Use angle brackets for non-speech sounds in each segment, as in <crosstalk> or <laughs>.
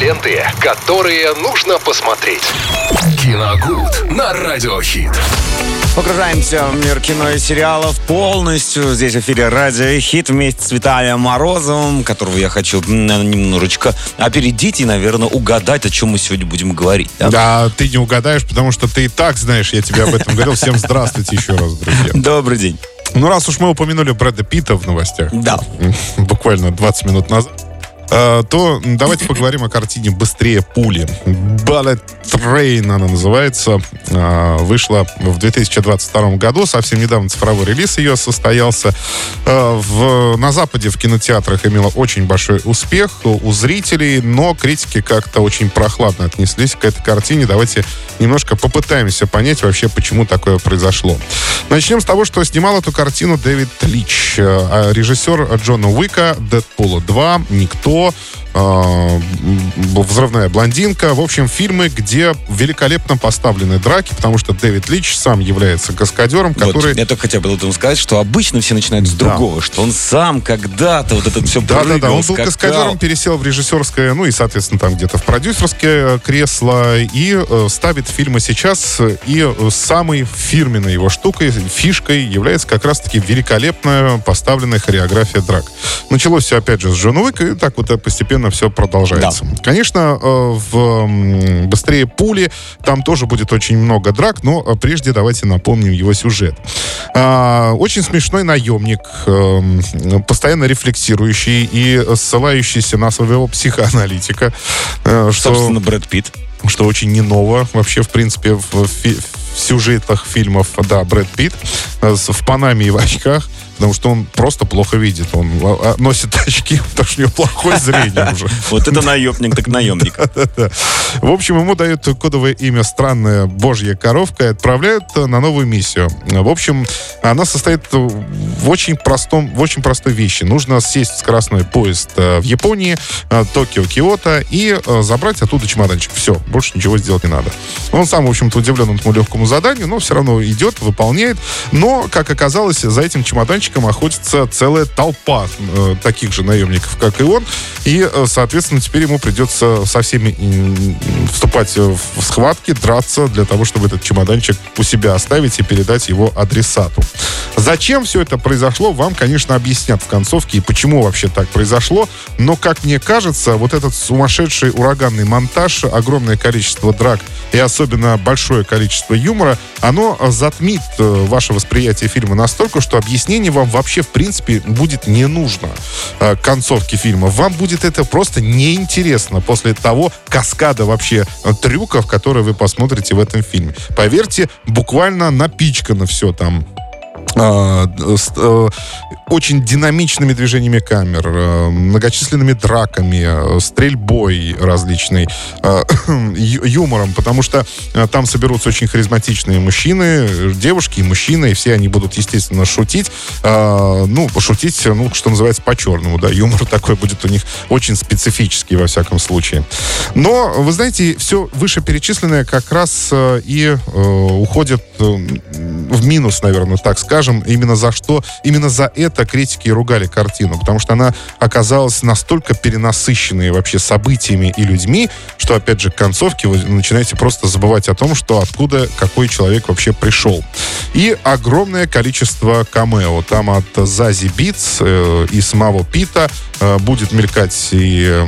Ленты, которые нужно посмотреть. Киногуд на Радиохит. Погружаемся в мир кино и сериалов полностью. Здесь в эфире Радио Хит вместе с Виталием Морозовым, которого я хочу немножечко опередить и, наверное, угадать, о чем мы сегодня будем говорить. Да? да, ты не угадаешь, потому что ты и так знаешь, я тебе об этом говорил. Всем здравствуйте еще раз, друзья. Добрый день. Ну, раз уж мы упомянули Брэда Питта в новостях. Да. Буквально 20 минут назад. Э, то давайте поговорим о картине «Быстрее пули». Ballet Train она называется. Э, вышла в 2022 году. Совсем недавно цифровой релиз ее состоялся. Э, в, на Западе в кинотеатрах имела очень большой успех у зрителей, но критики как-то очень прохладно отнеслись к этой картине. Давайте немножко попытаемся понять вообще, почему такое произошло. Начнем с того, что снимал эту картину Дэвид Лич, а режиссер Джона Уика, Дэдпула 2, Никто, «Взрывная блондинка». В общем, фильмы, где великолепно поставлены драки, потому что Дэвид Лич сам является каскадером, который... Вот, я только хотел бы этому сказать, что обычно все начинают с другого, да. что он сам когда-то вот это все Да, да, да, он был каскадером, пересел в режиссерское, ну и, соответственно, там где-то в продюсерское кресло и э, ставит фильмы сейчас. И э, самой фирменной его штукой, фишкой является как раз-таки великолепная поставленная хореография драк. Началось все, опять же, с Джона Уика, и так вот постепенно все продолжается. Да. Конечно, э, в «Быстрее пули» там тоже будет очень много драк, но э, прежде давайте напомним его сюжет. А, очень смешной наемник, э, постоянно рефлексирующий и ссылающийся на своего психоаналитика. Что, Собственно, Брэд Питт. Что очень не ново вообще, в принципе, в, в, в сюжетах фильмов. Да, Брэд Питт в Панаме и в очках потому что он просто плохо видит. Он а, а, носит очки, <laughs> потому что у него плохое зрение уже. <laughs> Вот это наемник, так наемник. <laughs> В общем, ему дают кодовое имя «Странная божья коровка» и отправляют на новую миссию. В общем, она состоит в очень простом, в очень простой вещи. Нужно сесть в скоростной поезд э, в Японии, э, Токио, Киото и э, забрать оттуда чемоданчик. Все, больше ничего сделать не надо. Он сам, в общем-то, удивлен этому легкому заданию, но все равно идет, выполняет. Но, как оказалось, за этим чемоданчиком наемникам охотится целая толпа э, таких же наемников, как и он. И, э, соответственно, теперь ему придется со всеми вступать в схватки, драться для того, чтобы этот чемоданчик у себя оставить и передать его адресату. Зачем все это произошло, вам, конечно, объяснят в концовке и почему вообще так произошло. Но, как мне кажется, вот этот сумасшедший ураганный монтаж, огромное количество драк и особенно большое количество юмора, оно затмит э, ваше восприятие фильма настолько, что объяснение вам вообще, в принципе, будет не нужно э, концовке фильма. Вам будет это просто неинтересно после того каскада вообще э, трюков, которые вы посмотрите в этом фильме. Поверьте, буквально напичкано все там очень динамичными движениями камер, э, многочисленными драками, э, стрельбой различной, <coughs> юмором, потому что там соберутся очень харизматичные мужчины, девушки и мужчины, и все они будут, естественно, шутить. Ну, шутить, ну, что называется, по-черному, да, юмор <laughs> такой будет у них очень специфический, во всяком случае. Но, вы знаете, все вышеперечисленное как раз и уходит в минус, наверное, так скажем, именно за что, именно за это критики ругали картину, потому что она оказалась настолько перенасыщенной вообще событиями и людьми, что, опять же, к концовке вы начинаете просто забывать о том, что откуда какой человек вообще пришел. И огромное количество камео. Там от Зази Битс э, и самого Пита э, будет мелькать и э,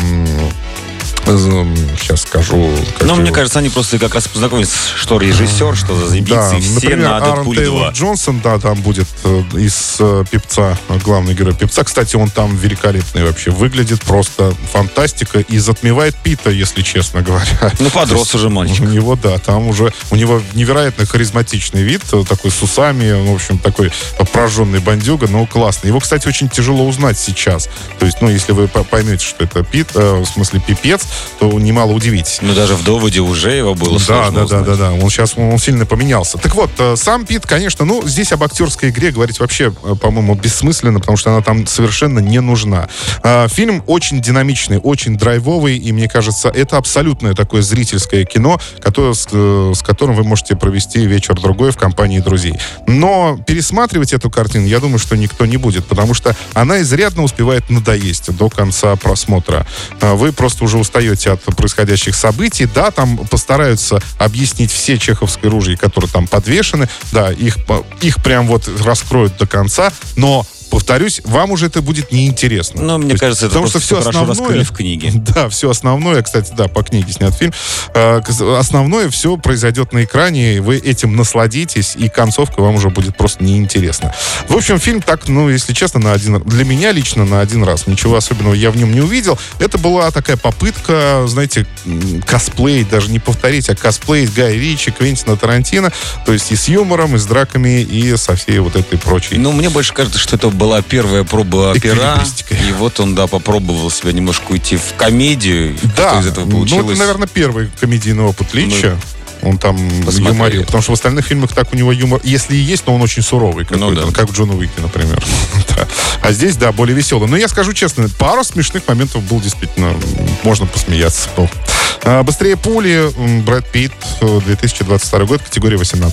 Сейчас скажу. Но мне кажется, они просто как раз познакомились, что режиссер, что за да, все например, на Аарон Тейлор Джонсон, да, там будет э, из э, Пипца, главный герой Пипца. Кстати, он там великолепный вообще. Выглядит просто фантастика и затмевает Пита, если честно говоря. <laughs> Ну, подрос уже мальчик. У него, да, там уже, у него невероятно харизматичный вид, э, такой с усами, в общем, такой прожженный бандюга, но классный. Его, кстати, очень тяжело узнать сейчас. То есть, ну, если вы поймете, что это Пит, э, в смысле пипец, то немало удивить. Ну, даже в доводе уже его было да, сложно Да, узнать. да, да, да. Он сейчас он сильно поменялся. Так вот, э, сам Пит, конечно, ну, здесь об актерской игре говорить вообще, э, по-моему, бессмысленно, потому что она там совершенно не нужна. Э, фильм очень динамичный, очень драйвовый, и мне кажется, это абсолютное такое зрительское кино, которое, с, с которым вы можете провести вечер-другой в компании друзей. Но пересматривать эту картину, я думаю, что никто не будет, потому что она изрядно успевает надоесть до конца просмотра. Вы просто уже устаете устаете от происходящих событий. Да, там постараются объяснить все чеховские ружья, которые там подвешены. Да, их, их прям вот раскроют до конца. Но повторюсь, вам уже это будет неинтересно. Ну, мне кажется, это потому что все основное в книге. <laughs> Да, все основное, кстати, да, по книге снят фильм. Э, основное все произойдет на экране, вы этим насладитесь, и концовка вам уже будет просто неинтересна. В общем, фильм так, ну, если честно, на один для меня лично на один раз. Ничего особенного я в нем не увидел. Это была такая попытка, знаете, косплей, даже не повторить, а косплей Гая Ричи, Квентина Тарантино, то есть и с юмором, и с драками, и со всей вот этой прочей. Ну, мне больше кажется, что это была первая проба опера, и вот он, да, попробовал себя немножко уйти в комедию. Да, что из этого получилось. ну, это, наверное, первый комедийный опыт Линча. Ну, он там посмотрели. юморил. Потому что в остальных фильмах так у него юмор, если и есть, но он очень суровый ну какой-то, ну, да. как в Джона Уике, например. <laughs> да. А здесь, да, более веселый. Но я скажу честно, пара смешных моментов был действительно, можно посмеяться. Был. А, быстрее пули, Брэд Питт, 2022 год, категория 18+.